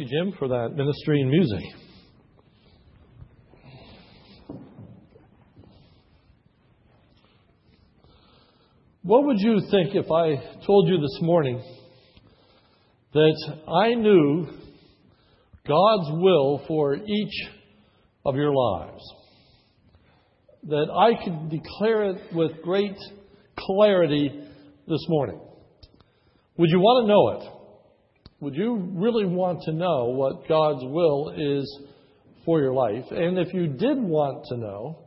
you, Jim, for that ministry and music. What would you think if I told you this morning that I knew God's will for each of your lives? That I could declare it with great clarity this morning. Would you want to know it? Would you really want to know what God's will is for your life? And if you did want to know,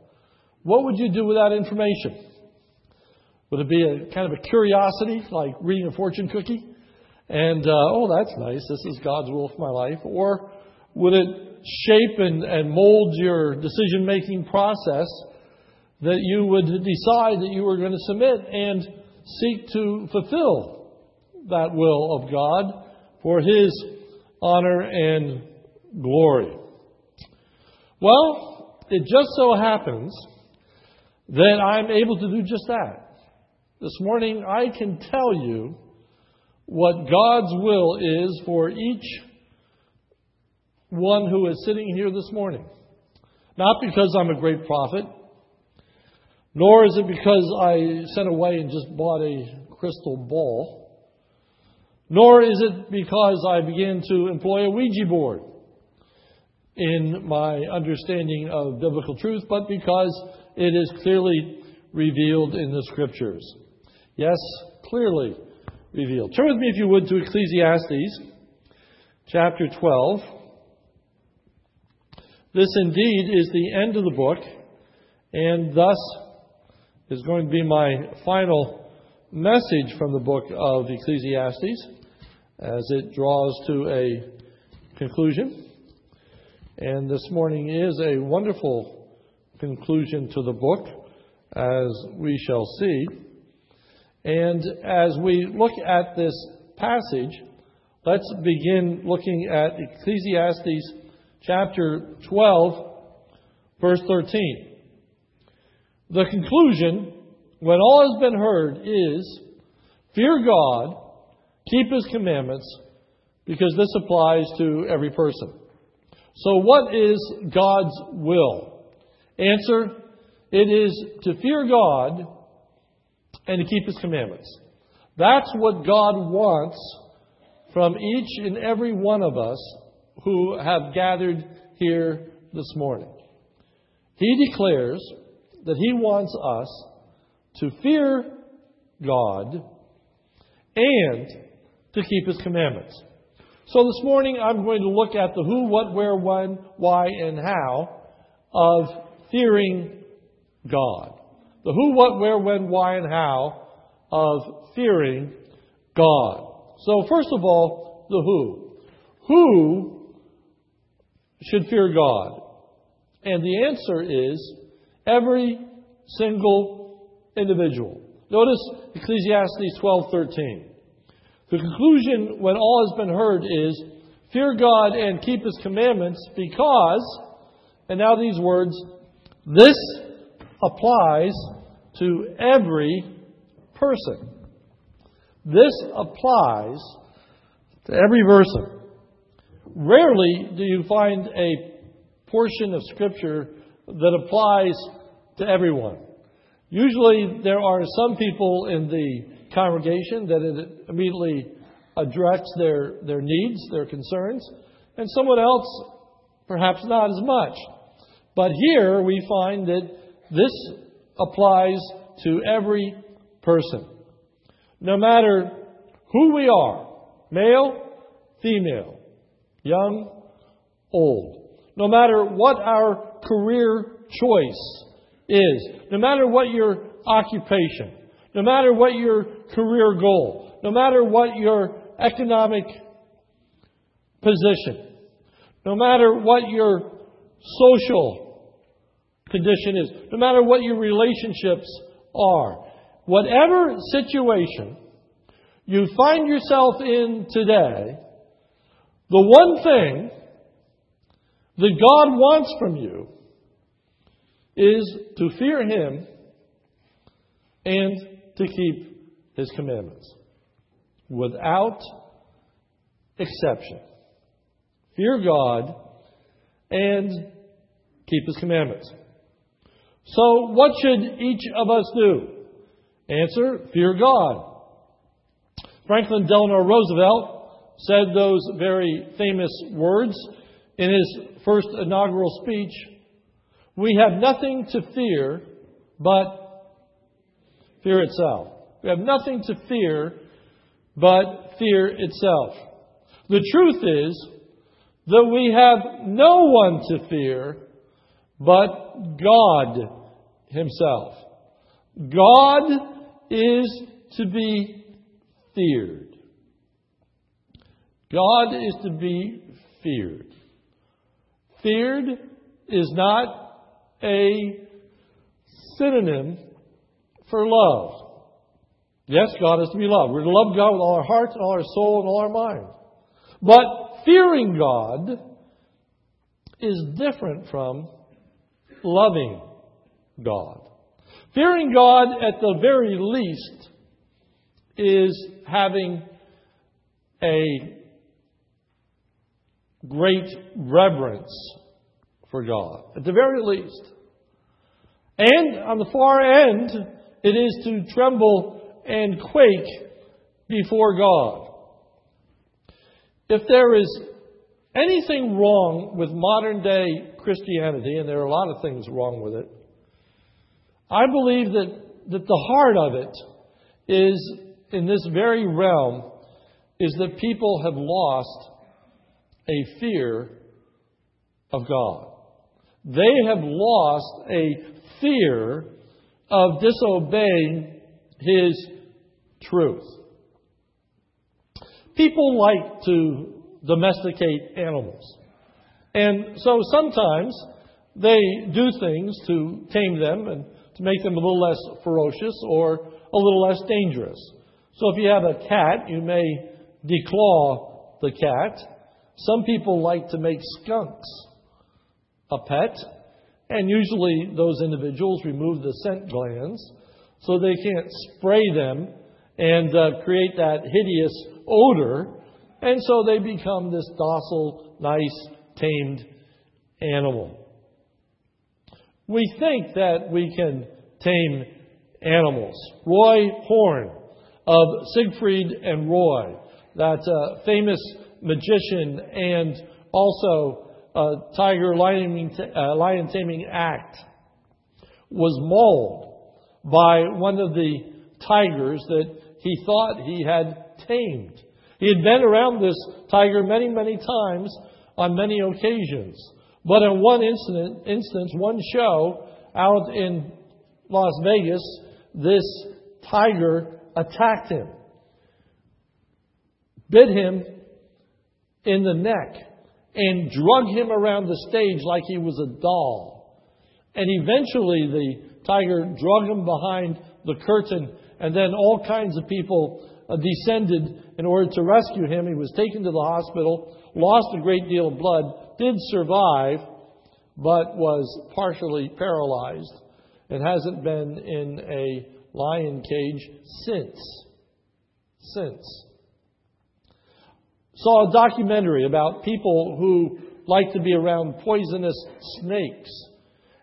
what would you do with that information? Would it be a kind of a curiosity, like reading a fortune cookie? And, uh, oh, that's nice. This is God's will for my life. Or would it shape and, and mold your decision making process that you would decide that you were going to submit and seek to fulfill that will of God for His honor and glory? Well, it just so happens that I'm able to do just that. This morning, I can tell you what God's will is for each one who is sitting here this morning. Not because I'm a great prophet, nor is it because I sent away and just bought a crystal ball, nor is it because I begin to employ a Ouija board in my understanding of biblical truth, but because it is clearly revealed in the Scriptures. Yes, clearly revealed. Turn with me, if you would, to Ecclesiastes chapter 12. This indeed is the end of the book, and thus is going to be my final message from the book of Ecclesiastes as it draws to a conclusion. And this morning is a wonderful conclusion to the book, as we shall see. And as we look at this passage, let's begin looking at Ecclesiastes chapter 12, verse 13. The conclusion, when all has been heard, is fear God, keep his commandments, because this applies to every person. So, what is God's will? Answer it is to fear God and to keep His commandments. That's what God wants from each and every one of us who have gathered here this morning. He declares that He wants us to fear God and to keep His commandments. So this morning I'm going to look at the who, what, where, when, why, and how of fearing God. The who, what, where, when, why, and how of fearing God. So, first of all, the who. Who should fear God? And the answer is every single individual. Notice Ecclesiastes 12:13. The conclusion when all has been heard is fear God and keep his commandments because and now these words this applies to every person. This applies to every person. Rarely do you find a portion of Scripture that applies to everyone. Usually, there are some people in the congregation that immediately address their, their needs, their concerns, and someone else perhaps not as much. But here we find that this applies to every person. No matter who we are, male, female, young, old. No matter what our career choice is. No matter what your occupation. No matter what your career goal. No matter what your economic position. No matter what your social condition is, no matter what your relationships are, whatever situation you find yourself in today, the one thing that God wants from you is to fear Him and to keep His commandments without exception. fear God, and keep His commandments. So, what should each of us do? Answer Fear God. Franklin Delano Roosevelt said those very famous words in his first inaugural speech We have nothing to fear but fear itself. We have nothing to fear but fear itself. The truth is that we have no one to fear but God Himself. God is to be feared. God is to be feared. Feared is not a synonym for love. Yes, God is to be loved. We're to love God with all our hearts and all our soul and all our mind. But fearing God is different from loving God. Fearing God, at the very least, is having a great reverence for God. At the very least. And on the far end, it is to tremble and quake before God. If there is anything wrong with modern day Christianity, and there are a lot of things wrong with it, I believe that, that the heart of it is, in this very realm, is that people have lost a fear of God. They have lost a fear of disobeying His truth. People like to domesticate animals. And so sometimes they do things to tame them and to make them a little less ferocious or a little less dangerous. So if you have a cat, you may declaw the cat. Some people like to make skunks a pet, and usually those individuals remove the scent glands so they can't spray them and uh, create that hideous odor, and so they become this docile, nice, tamed animal. We think that we can tame animals. Roy Horn of Siegfried and Roy, that uh, famous magician and also uh, tiger lion, uh, lion taming act, was mauled by one of the tigers that he thought he had tamed. He had been around this tiger many, many times on many occasions. But in one incident, instance, one show out in Las Vegas, this tiger attacked him, bit him in the neck, and drug him around the stage like he was a doll. And eventually the tiger drug him behind the curtain, and then all kinds of people uh, descended in order to rescue him. He was taken to the hospital, lost a great deal of blood, did survive, but was partially paralyzed and hasn't been in a lion cage since. Since. Saw a documentary about people who like to be around poisonous snakes.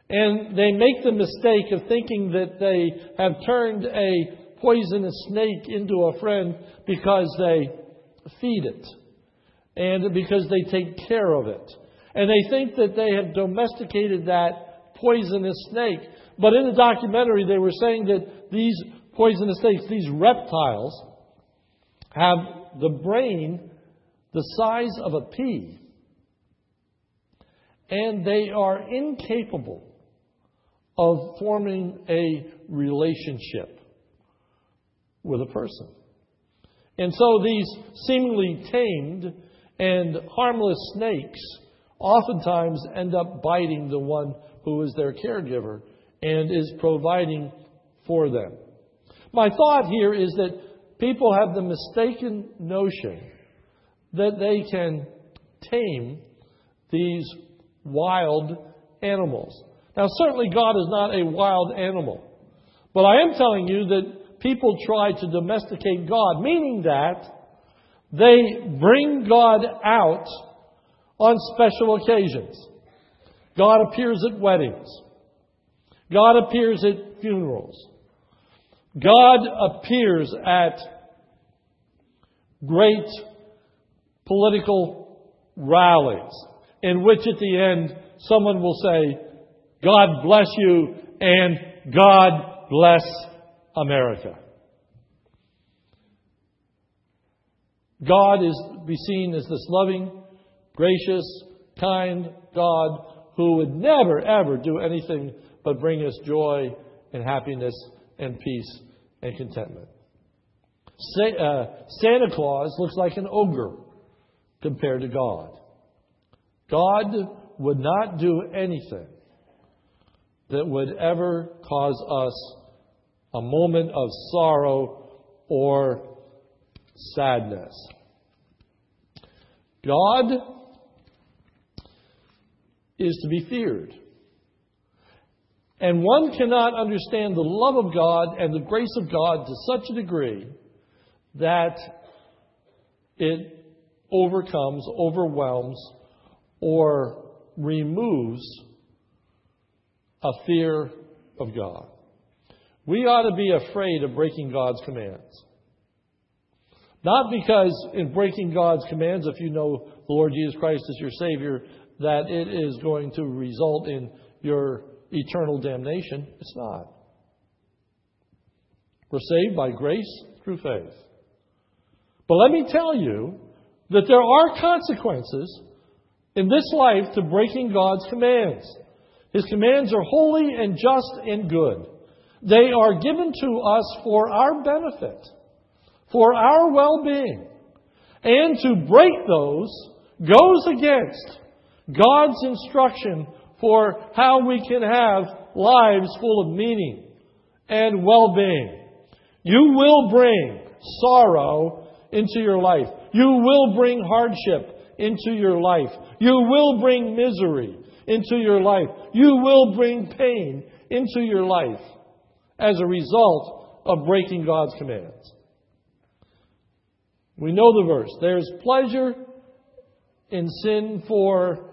And they make the mistake of thinking that they have turned a poisonous snake into a friend because they feed it and because they take care of it. And they think that they have domesticated that poisonous snake. But in the documentary, they were saying that these poisonous snakes, these reptiles, have the brain the size of a pea. And they are incapable of forming a relationship with a person. And so these seemingly tamed and harmless snakes oftentimes end up biting the one who is their caregiver and is providing for them. My thought here is that people have the mistaken notion that they can tame these wild animals. Now, certainly God is not a wild animal. But I am telling you that people try to domesticate God, meaning that they bring God out on special occasions. God appears at weddings. God appears at funerals. God appears at great political rallies in which at the end someone will say, God bless you and God bless America. God is be seen as this loving, gracious, kind God who would never, ever do anything but bring us joy and happiness and peace and contentment. Uh, Santa Claus looks like an ogre compared to God. God would not do anything that would ever cause us a moment of sorrow or sadness. God is to be feared. And one cannot understand the love of God and the grace of God to such a degree that it overcomes, overwhelms, or removes a fear of God. We ought to be afraid of breaking God's commands. Not because in breaking God's commands, if you know the Lord Jesus Christ as your Savior, that it is going to result in your eternal damnation. It's not. We're saved by grace through faith. But let me tell you that there are consequences in this life to breaking God's commands. His commands are holy and just and good. They are given to us for our benefit, for our well being. And to break those goes against God's instruction for how we can have lives full of meaning and well being. You will bring sorrow into your life. You will bring hardship into your life. You will bring misery into your life. You will bring pain into your life as a result of breaking God's commands. We know the verse. There's pleasure in sin for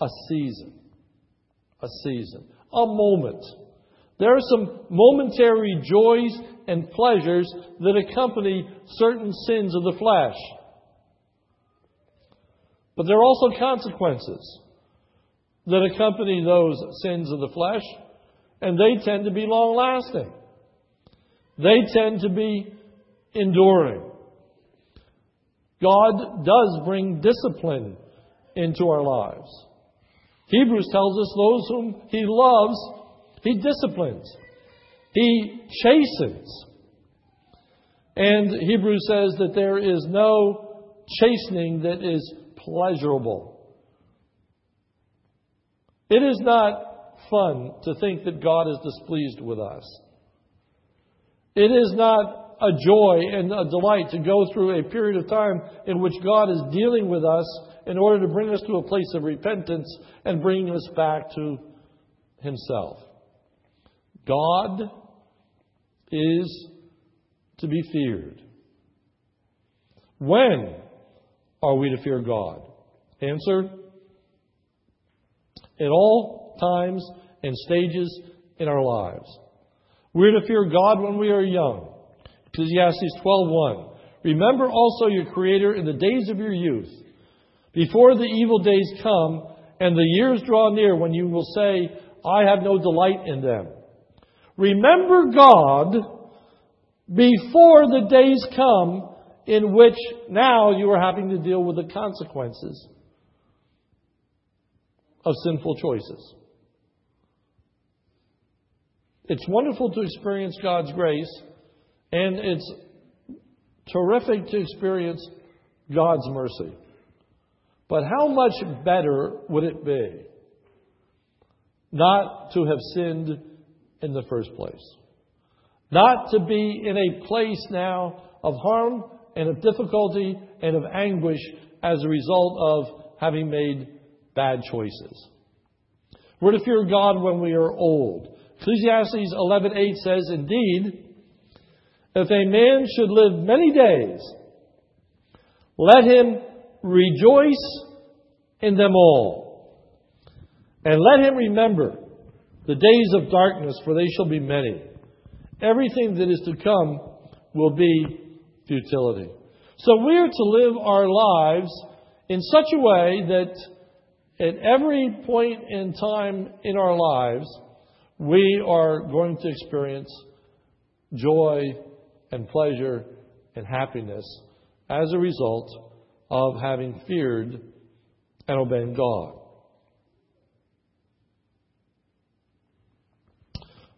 a season a season, a moment. There are some momentary joys and pleasures that accompany certain sins of the flesh. But there are also consequences that accompany those sins of the flesh, and they tend to be long lasting. They tend to be enduring. God does bring discipline into our lives. Hebrews tells us those whom he loves, he disciplines, he chastens. And Hebrews says that there is no chastening that is pleasurable. It is not fun to think that God is displeased with us. It is not a joy and a delight to go through a period of time in which God is dealing with us in order to bring us to a place of repentance and bring us back to Himself. God is to be feared. When are we to fear God? Answer At all times and stages in our lives. We're to fear God when we are young. Ecclesiastes 12:1. Remember also your Creator in the days of your youth before the evil days come and the years draw near when you will say, I have no delight in them. Remember God before the days come in which now you are having to deal with the consequences of sinful choices. It's wonderful to experience God's grace, and it's terrific to experience God's mercy. But how much better would it be not to have sinned in the first place? Not to be in a place now of harm and of difficulty and of anguish as a result of having made bad choices. We're to fear God when we are old. Ecclesiastes 11:8 says, "Indeed, if a man should live many days, let him rejoice in them all. And let him remember the days of darkness, for they shall be many. Everything that is to come will be futility. So we are to live our lives in such a way that at every point in time in our lives, we are going to experience joy and pleasure and happiness as a result of having feared and obeying God.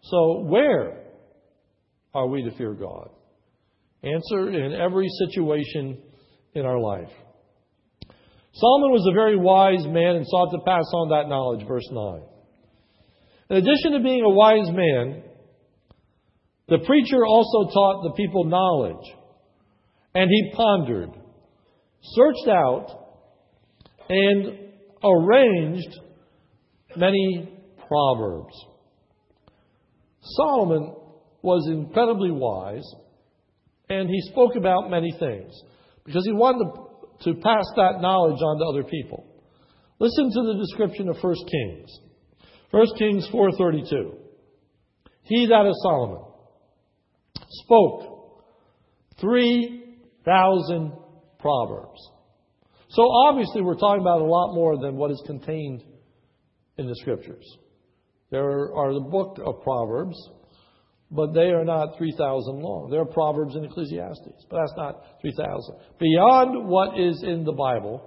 So, where are we to fear God? Answer in every situation in our life. Solomon was a very wise man and sought to pass on that knowledge, verse 9. In addition to being a wise man, the preacher also taught the people knowledge, and he pondered, searched out, and arranged many proverbs. Solomon was incredibly wise, and he spoke about many things because he wanted to, pass that knowledge on to other people. Listen to the description of 1 Kings. 1 Kings 4:32. He that is Solomon spoke 3,000 proverbs. So obviously we're talking about a lot more than what is contained in the scriptures. There are the book of Proverbs, but they are not 3,000 long. There are Proverbs in Ecclesiastes, but that's not 3,000. Beyond what is in the Bible,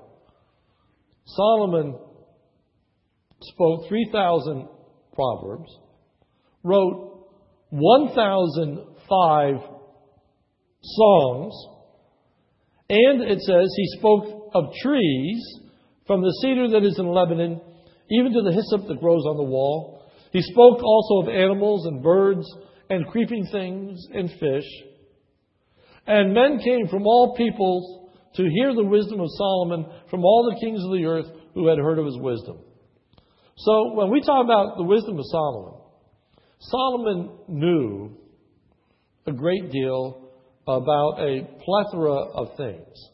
Solomon spoke 3,000 Proverbs, wrote 1,005 songs, and it says he spoke of trees from the cedar that is in Lebanon, even to the hyssop that grows on the wall. He spoke also of animals and birds and creeping things and fish. And men came from all peoples to hear the wisdom of Solomon from all the kings of the earth who had heard of his wisdom. So when we talk about the wisdom of Solomon, Solomon knew a great deal about a plethora of things.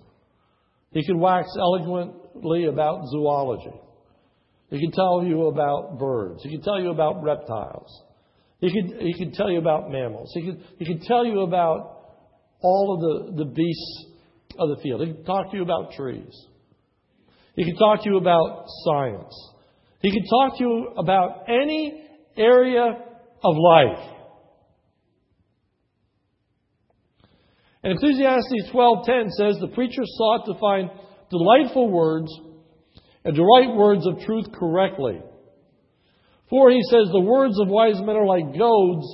He could wax eloquently about zoology. He can tell you about birds. He can tell you about reptiles. He can, he could tell you about mammals. He can, he could tell you about all of the, the beasts of the field. He can talk to you about trees. He can talk to you about science. He can talk to you about any area of life. And Ecclesiastes 12:10 says the preacher sought to find delightful words and to write words of truth correctly. For he says the words of wise men are like goads,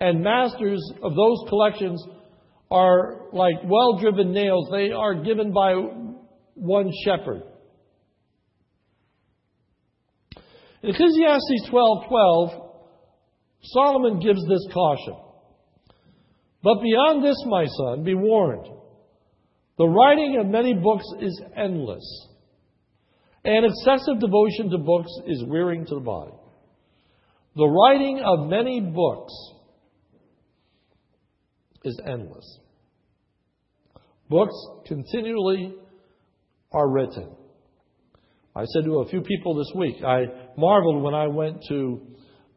and masters of those collections are like well driven nails. They are given by one shepherd. In Ecclesiastes 12:12, Solomon gives this caution. But beyond this, my son, be warned. The writing of many books is endless, and excessive devotion to books is wearing to the body. The writing of many books is endless. Books continually are written. I said to a few people this week, I marveled when I went to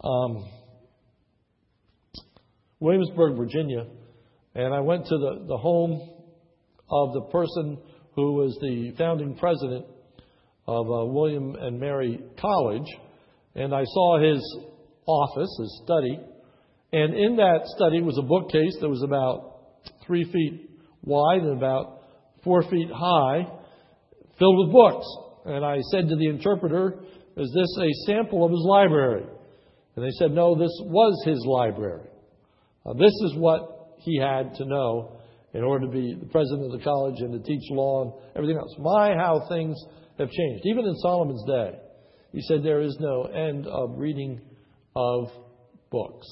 um, Williamsburg, Virginia, and I went to the, the home of the person who was the founding president of uh, William and Mary College, and I saw his office, his study, and in that study was a bookcase that was about three feet wide and about four feet high, filled with books. And I said to the interpreter, Is this a sample of his library? And they said, No, this was his library. Uh, this is what he had to know in order to be the president of the college and to teach law and everything else. My, how things have changed. Even in Solomon's day, he said there is no end of reading of books.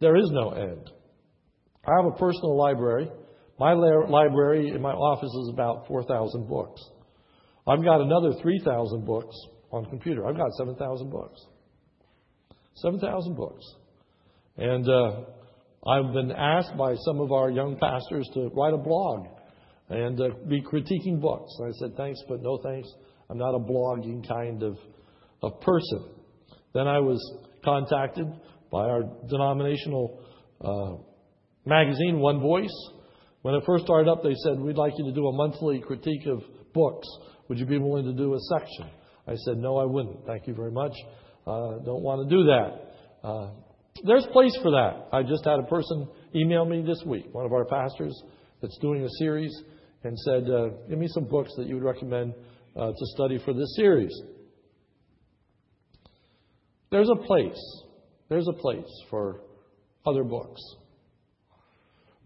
There is no end. I have a personal library. My library in my office is about 4,000 books. I've got another 3,000 books on computer. I've got 7,000 books. 7,000 books. And uh, I've been asked by some of our young pastors to write a blog and uh, be critiquing books. And I said, thanks, but no thanks. I'm not a blogging kind of, of person. Then I was contacted by our denominational uh, magazine, One Voice. When it first started up, they said, We'd like you to do a monthly critique of books. Would you be willing to do a section? I said, No, I wouldn't. Thank you very much. Uh, don't want to do that. Uh, there's place for that. I just had a person email me this week, one of our pastors that's doing a series, and said, uh, Give me some books that you would recommend uh, to study for this series. There's a place. There's a place for other books.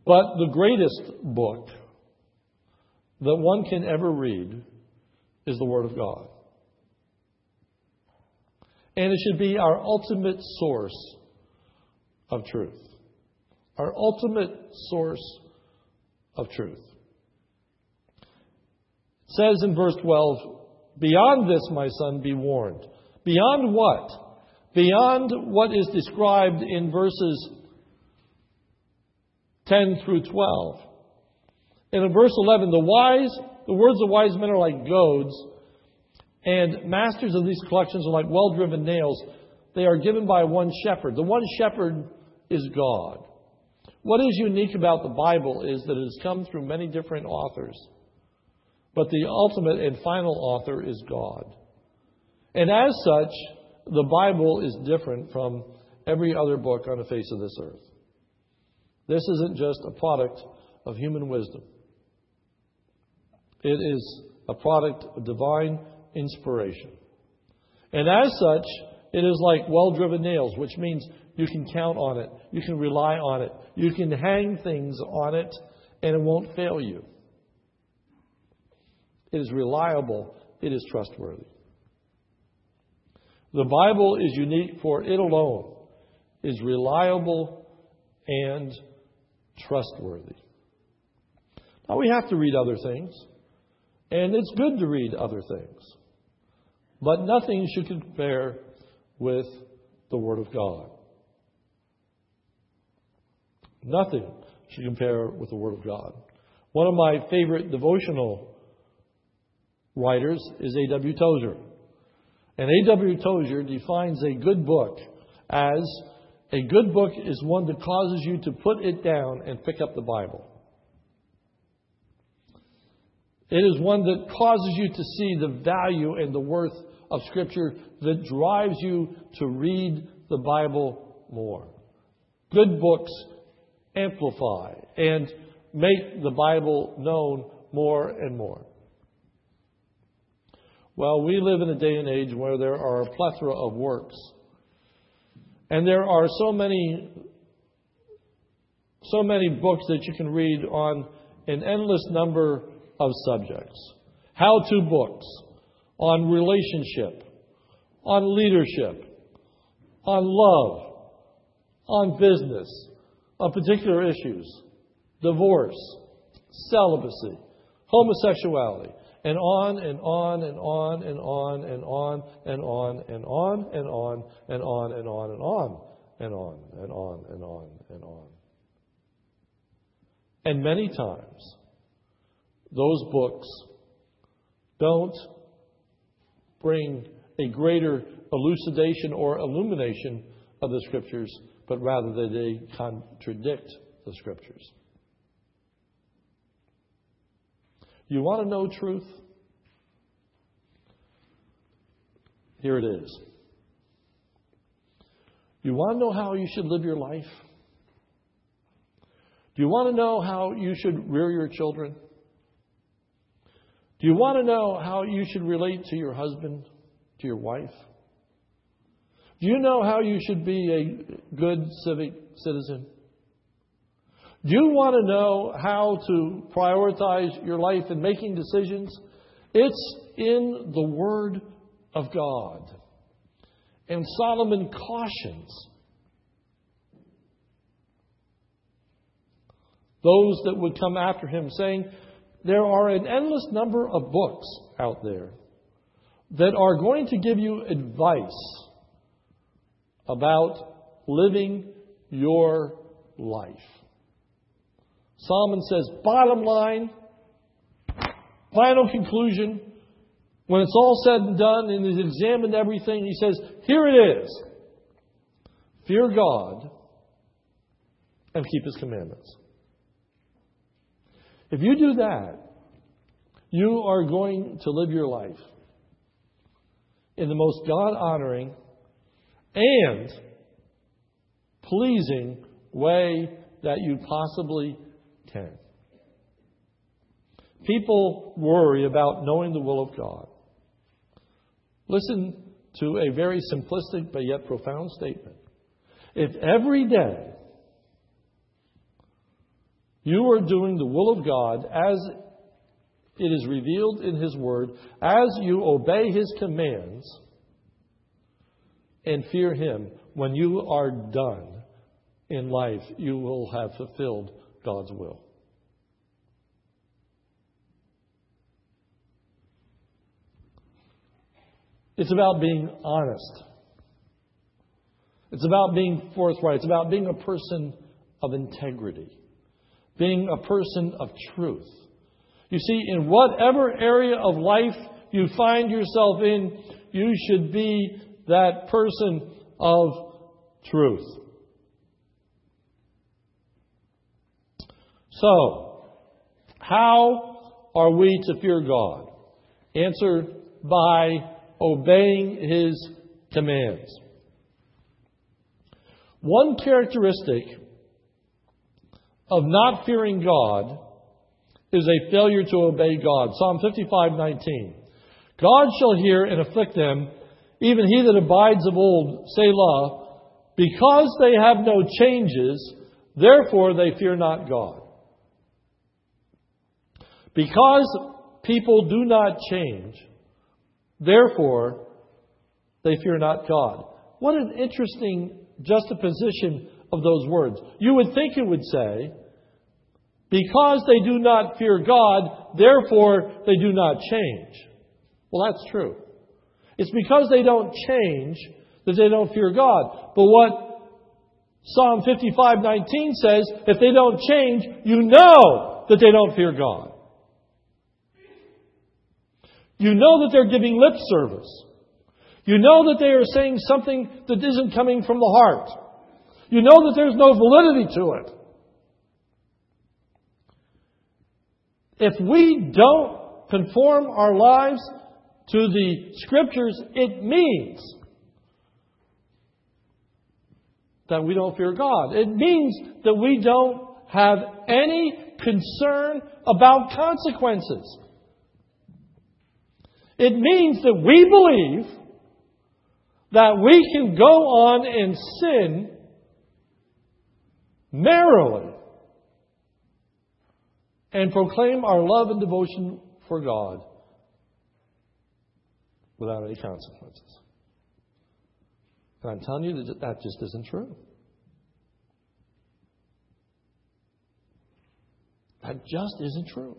But the greatest book that one can ever read is the Word of God. And it should be our ultimate source of truth. Our ultimate source of truth. Says in verse 12, Beyond this, my son, be warned. Beyond what? Beyond what is described in verses 10 through 12. And in verse 11, the wise, the words of wise men are like goads, and masters of these collections are like well driven nails. They are given by one shepherd. The one shepherd is God. What is unique about the Bible is that it has come through many different authors, but the ultimate and final author is God. And as such, the Bible is different from every other book on the face of this earth. This isn't just a product of human wisdom. It is a product of divine inspiration. And as such, it is like well driven nails, which means you can count on it, you can rely on it, you can hang things on it, and it won't fail you. It is reliable, it is trustworthy. The Bible is unique for it alone is reliable and trustworthy. Now we have to read other things, and it's good to read other things. But nothing should compare with the Word of God. Nothing should compare with the Word of God. One of my favorite devotional writers is A.W. Tozer. And A.W. Tozer defines a good book as a good book is one that causes you to put it down and pick up the Bible. It is one that causes you to see the value and the worth of Scripture that drives you to read the Bible more. Good books amplify and make the Bible known more and more. Well, we live in a day and age where there are a plethora of works. And there are so many so many books that you can read on an endless number of subjects. How to books on relationship, on leadership, on love, on business, on particular issues, divorce, celibacy, homosexuality, and on and on and on and on and on and on and on and on and on and on and on and on and on and on and on. And many times, those books don't bring a greater elucidation or illumination of the Scriptures, but rather that they contradict the Scriptures. You want to know truth? Here it is. You want to know how you should live your life? Do you want to know how you should rear your children? Do you want to know how you should relate to your husband, to your wife? Do you know how you should be a good civic citizen? Do you want to know how to prioritize your life in making decisions? It's in the Word of God. And Solomon cautions those that would come after him, saying, There are an endless number of books out there that are going to give you advice about living your life. Solomon says, bottom line, final conclusion, when it's all said and done and he's examined everything, he says, Here it is. Fear God and keep his commandments. If you do that, you are going to live your life in the most God honoring and pleasing way that you possibly can. People worry about knowing the will of God. Listen to a very simplistic but yet profound statement. If every day you are doing the will of God as it is revealed in His Word, as you obey His commands and fear Him, when you are done in life, you will have fulfilled God's will. It's about being honest. It's about being forthright. It's about being a person of integrity, being a person of truth. You see, in whatever area of life you find yourself in, you should be that person of truth. So, how are we to fear God? Answer by obeying His commands. One characteristic of not fearing God is a failure to obey God. Psalm 55:19. God shall hear and afflict them, even he that abides of old, Selah, because they have no changes, therefore they fear not God. Because people do not change, therefore they fear not God. What an interesting juxtaposition of those words. You would think it would say, because they do not fear God, therefore they do not change. Well, that's true. It's because they don't change that they don't fear God. But what Psalm 55:19 says, if they don't change, you know that they don't fear God. You know that they're giving lip service. You know that they are saying something that isn't coming from the heart. You know that there's no validity to it. If we don't conform our lives to the Scriptures, it means that we don't fear God. It means that we don't have any concern about consequences. It means that we believe that we can go on and sin merrily and proclaim our love and devotion for God without any consequences. And I'm telling you that that just isn't true. That just isn't true.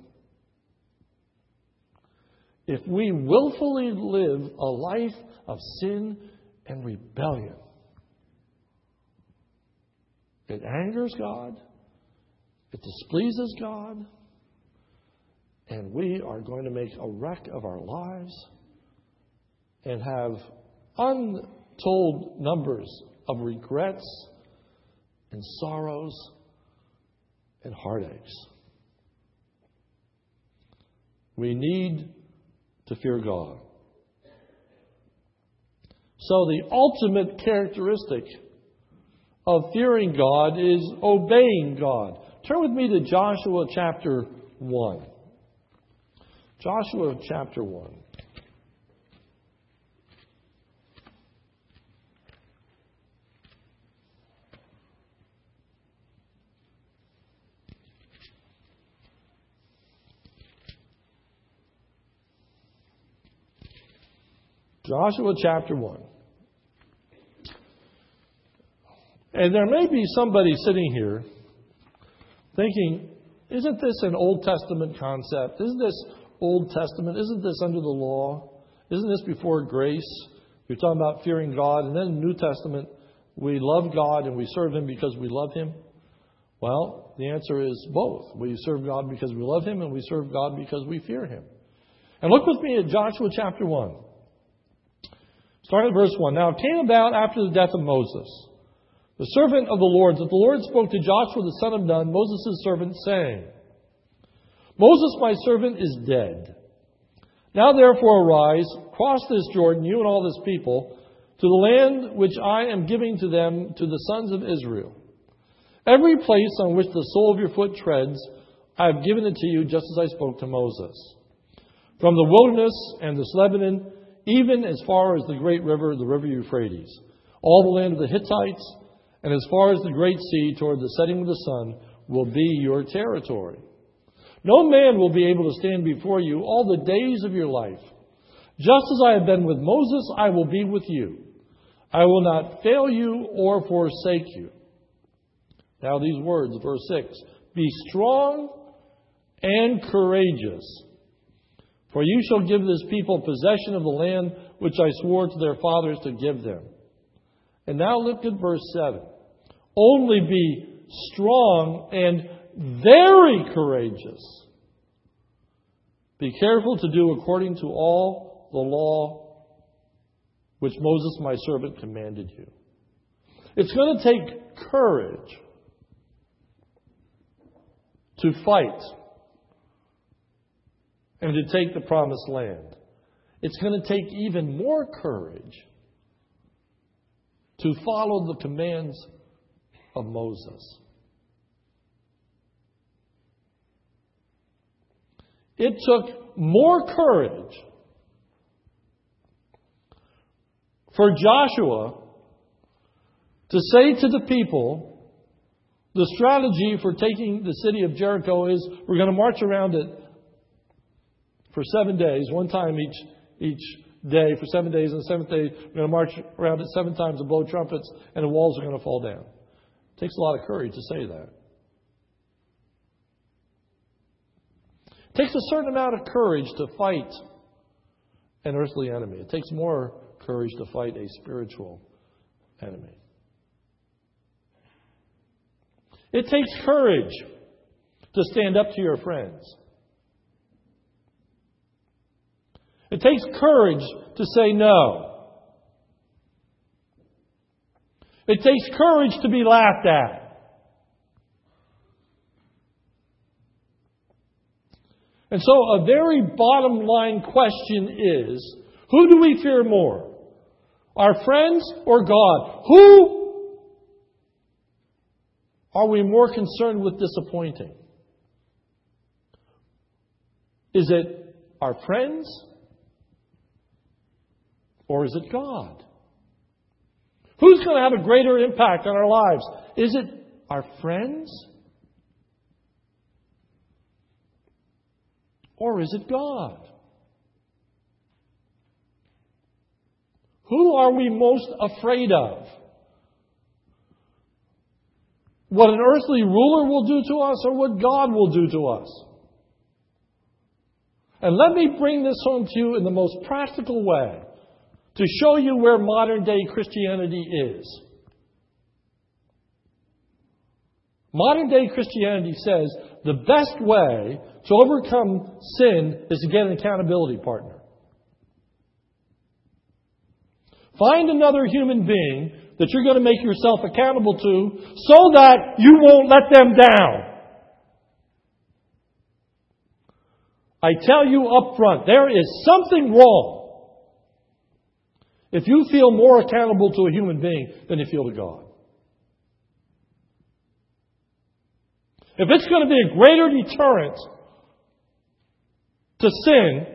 If we willfully live a life of sin and rebellion, it angers God, it displeases God, and we are going to make a wreck of our lives and have untold numbers of regrets and sorrows and heartaches. We need to fear God. So, the ultimate characteristic of fearing God is obeying God. Turn with me to Joshua chapter 1. Joshua chapter 1. Joshua chapter 1. And there may be somebody sitting here thinking, isn't this an Old Testament concept? Isn't this Old Testament, isn't this under the law? Isn't this before grace? You're talking about fearing God. And then New Testament, we love God and we serve Him because we love Him. Well, the answer is both. We serve God because we love Him and we serve God because we fear Him. And look with me at Joshua chapter 1. Starting at verse 1. Now it came about after the death of Moses, the servant of the Lord, that the Lord spoke to Joshua the son of Nun, Moses' servant, saying, Moses, my servant, is dead. Now therefore arise, cross this Jordan, you and all this people, to the land which I am giving to them, to the sons of Israel. Every place on which the sole of your foot treads, I have given it to you, just as I spoke to Moses. From the wilderness and this Lebanon, even as far as the great river, the river Euphrates, all the land of the Hittites, and as far as the great sea toward the setting of the sun, will be your territory. No man will be able to stand before you all the days of your life. Just as I have been with Moses, I will be with you. I will not fail you or forsake you. Now, these words, verse 6 Be strong and courageous, for you shall give this people possession of the land which I swore to their fathers to give them. And now look at verse 7. Only be strong and very courageous. Be careful to do according to all the law which Moses, my servant, commanded you. It's going to take courage to fight and to take the promised land. It's going to take even more courage to follow the commands of Moses. It took more courage for Joshua to say to the people, the strategy for taking the city of Jericho is we're going to march around it for seven days, one time each, each day for seven days, and the seventh day we're going to march around it seven times and blow trumpets, and the walls are going to fall down. It takes a lot of courage to say that. It takes a certain amount of courage to fight an earthly enemy. It takes more courage to fight a spiritual enemy. It takes courage to stand up to your friends. It takes courage to say no. It takes courage to be laughed at. And so, a very bottom line question is who do we fear more? Our friends or God? Who are we more concerned with disappointing? Is it our friends or is it God? Who's going to have a greater impact on our lives? Is it our friends Or is it God? Who are we most afraid of? What an earthly ruler will do to us or what God will do to us? And let me bring this home to you in the most practical way to show you where modern day Christianity is. Modern day Christianity says the best way to overcome sin is to get an accountability partner. Find another human being that you're going to make yourself accountable to so that you won't let them down. I tell you up front, there is something wrong if you feel more accountable to a human being than you feel to God. If it's going to be a greater deterrent to sin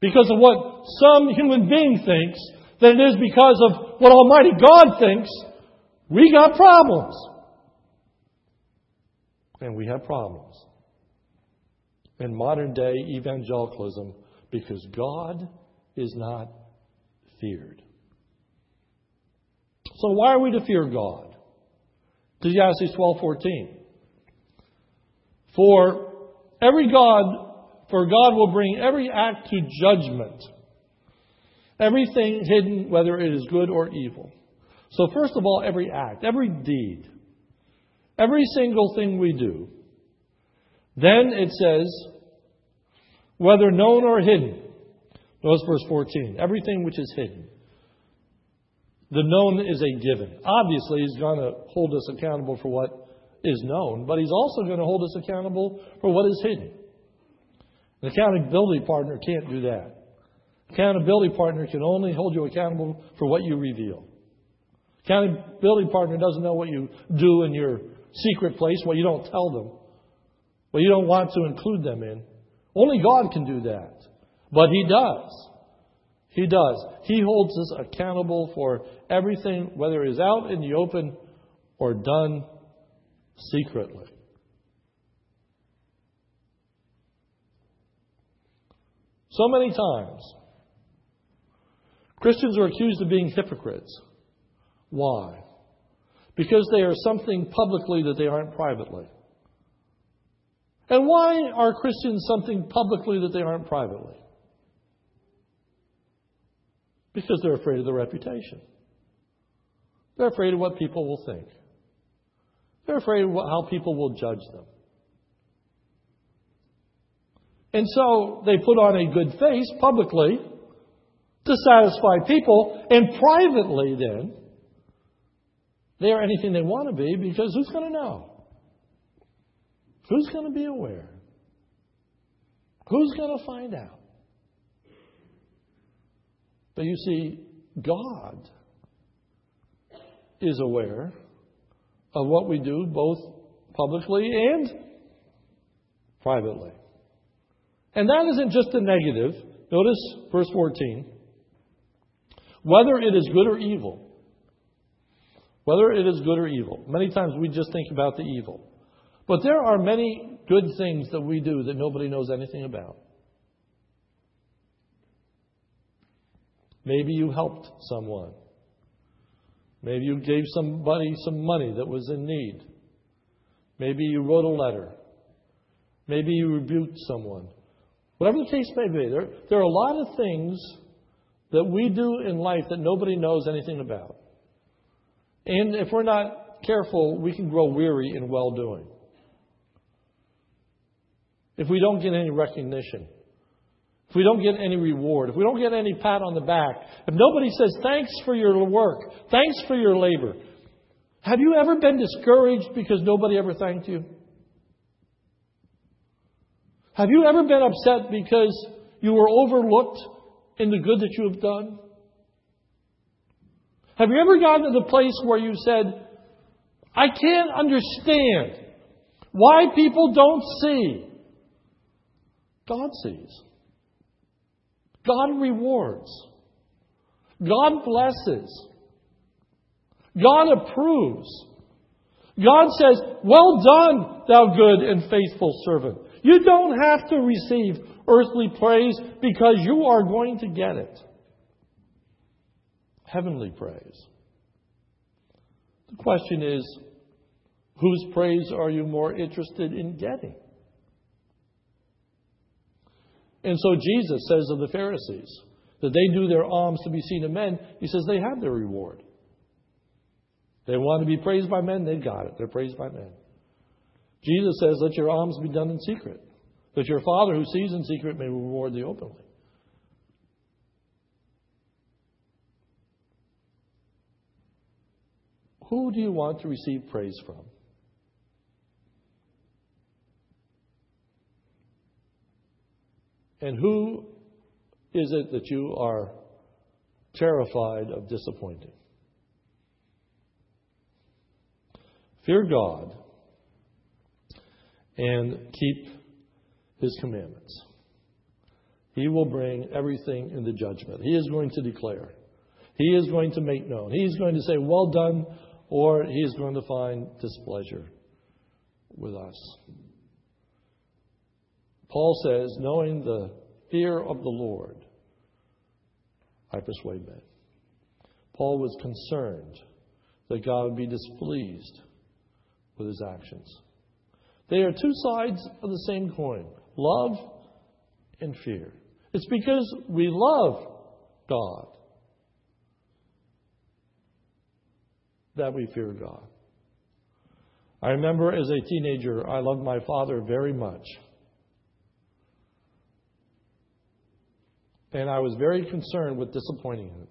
because of what some human being thinks than it is because of what Almighty God thinks, we got problems. And we have problems in modern day evangelicalism because God is not feared. So why are we to fear God? Ecclesiastes 12:14. For every God, for God will bring every act to judgment, everything hidden, whether it is good or evil. So, first of all, every act, every deed, every single thing we do. Then it says, whether known or hidden. Notice verse 14. Everything which is hidden. The known is a given. Obviously, he's going to hold us accountable for what is known, but he's also going to hold us accountable for what is hidden. An accountability partner can't do that. Accountability partner can only hold you accountable for what you reveal. Accountability partner doesn't know what you do in your secret place, what you don't tell them, what you don't want to include them in. Only God can do that. But He does. He does. He holds us accountable for everything, whether it is out in the open or done secretly. So many times, Christians are accused of being hypocrites. Why? Because they are something publicly that they aren't privately. And why are Christians something publicly that they aren't privately? Because they're afraid of their reputation. They're afraid of what people will think. They're afraid of how people will judge them. And so they put on a good face publicly to satisfy people, and privately then, they are anything they want to be because who's going to know? Who's going to be aware? Who's going to find out? But you see, God is aware of what we do both publicly and privately. And that isn't just a negative. Notice verse 14. Whether it is good or evil. Whether it is good or evil. Many times we just think about the evil. But there are many good things that we do that nobody knows anything about. Maybe you helped someone. Maybe you gave somebody some money that was in need. Maybe you wrote a letter. Maybe you rebuked someone. Whatever the case may be, there, there are a lot of things that we do in life that nobody knows anything about. And if we're not careful, we can grow weary in well doing. If we don't get any recognition, if we don't get any reward, if we don't get any pat on the back, if nobody says, thanks for your work, thanks for your labor, have you ever been discouraged because nobody ever thanked you? Have you ever been upset because you were overlooked in the good that you have done? Have you ever gotten to the place where you said, I can't understand why people don't see? God sees. God rewards. God blesses. God approves. God says, Well done, thou good and faithful servant. You don't have to receive earthly praise because you are going to get it. Heavenly praise. The question is, whose praise are you more interested in getting? And so Jesus says of the Pharisees that they do their alms to be seen of men. He says they have their reward. They want to be praised by men, they got it. They're praised by men. Jesus says, Let your alms be done in secret, that your Father who sees in secret may reward thee openly. Who do you want to receive praise from? And who is it that you are terrified of disappointing? Fear God and keep His commandments. He will bring everything into judgment. He is going to declare. He is going to make known. He is going to say, Well done, or He is going to find displeasure with us. Paul says, knowing the fear of the Lord, I persuade men. Paul was concerned that God would be displeased with his actions. They are two sides of the same coin love and fear. It's because we love God that we fear God. I remember as a teenager, I loved my father very much. And I was very concerned with disappointing him.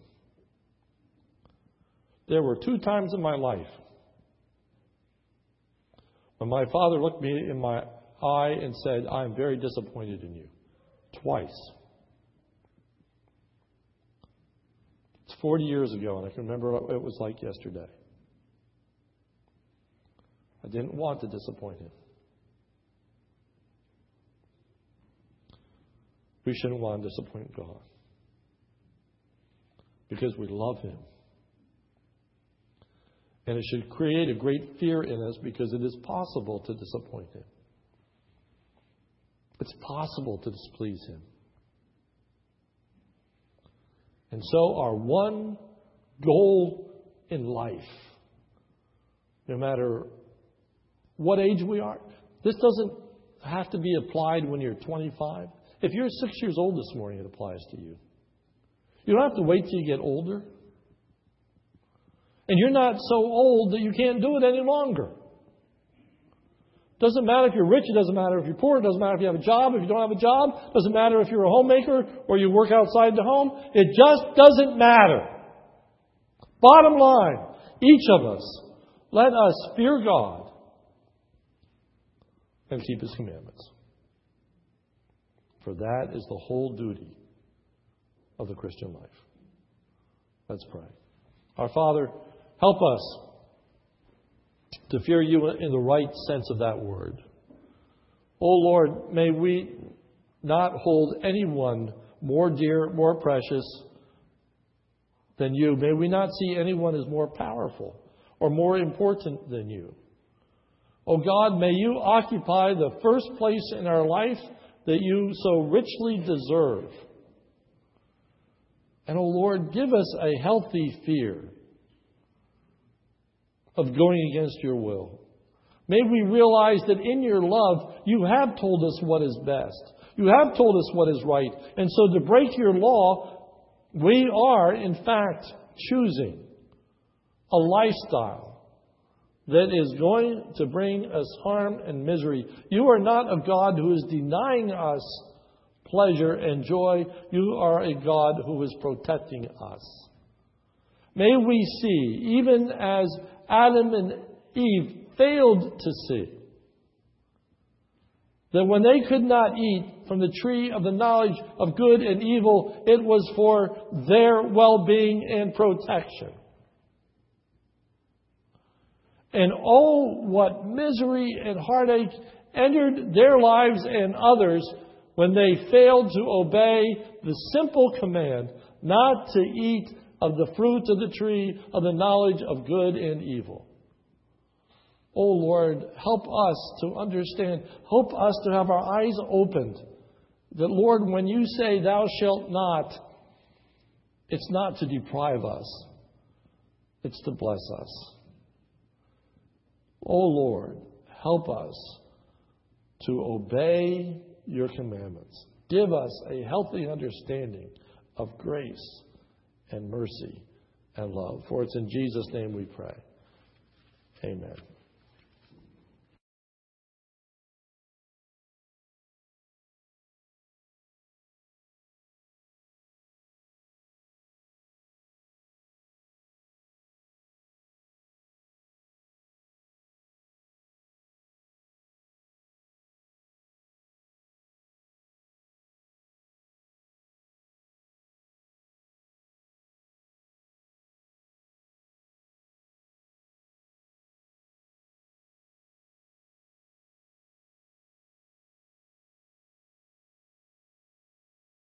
There were two times in my life when my father looked me in my eye and said, I am very disappointed in you. Twice. It's 40 years ago, and I can remember what it was like yesterday. I didn't want to disappoint him. We shouldn't want to disappoint God because we love Him. And it should create a great fear in us because it is possible to disappoint Him. It's possible to displease Him. And so, our one goal in life, no matter what age we are, this doesn't have to be applied when you're 25. If you're six years old this morning, it applies to you. You don't have to wait till you get older. And you're not so old that you can't do it any longer. Doesn't matter if you're rich, it doesn't matter if you're poor, it doesn't matter if you have a job, if you don't have a job, it doesn't matter if you're a homemaker or you work outside the home. It just doesn't matter. Bottom line, each of us, let us fear God and keep His commandments. For that is the whole duty of the Christian life. Let's pray. Our Father, Help us to fear you in the right sense of that word. O oh Lord, may we not hold anyone more dear, more precious than you. May we not see anyone as more powerful or more important than you. O oh God, may you occupy the first place in our life that you so richly deserve. And, O oh Lord, give us a healthy fear of going against your will. May we realize that in your love, you have told us what is best. You have told us what is right. And so to break your law, we are, in fact, choosing a lifestyle that is going to bring us harm and misery. You are not a God who is denying us pleasure and joy. You are a God who is protecting us. May we see, even as Adam and Eve failed to see, that when they could not eat from the tree of the knowledge of good and evil, it was for their well being and protection. And oh, what misery and heartache entered their lives and others when they failed to obey the simple command not to eat of the fruit of the tree of the knowledge of good and evil. Oh Lord, help us to understand, help us to have our eyes opened. That, Lord, when you say, Thou shalt not, it's not to deprive us, it's to bless us. Oh Lord, help us to obey your commandments. Give us a healthy understanding of grace and mercy and love. For it's in Jesus' name we pray. Amen.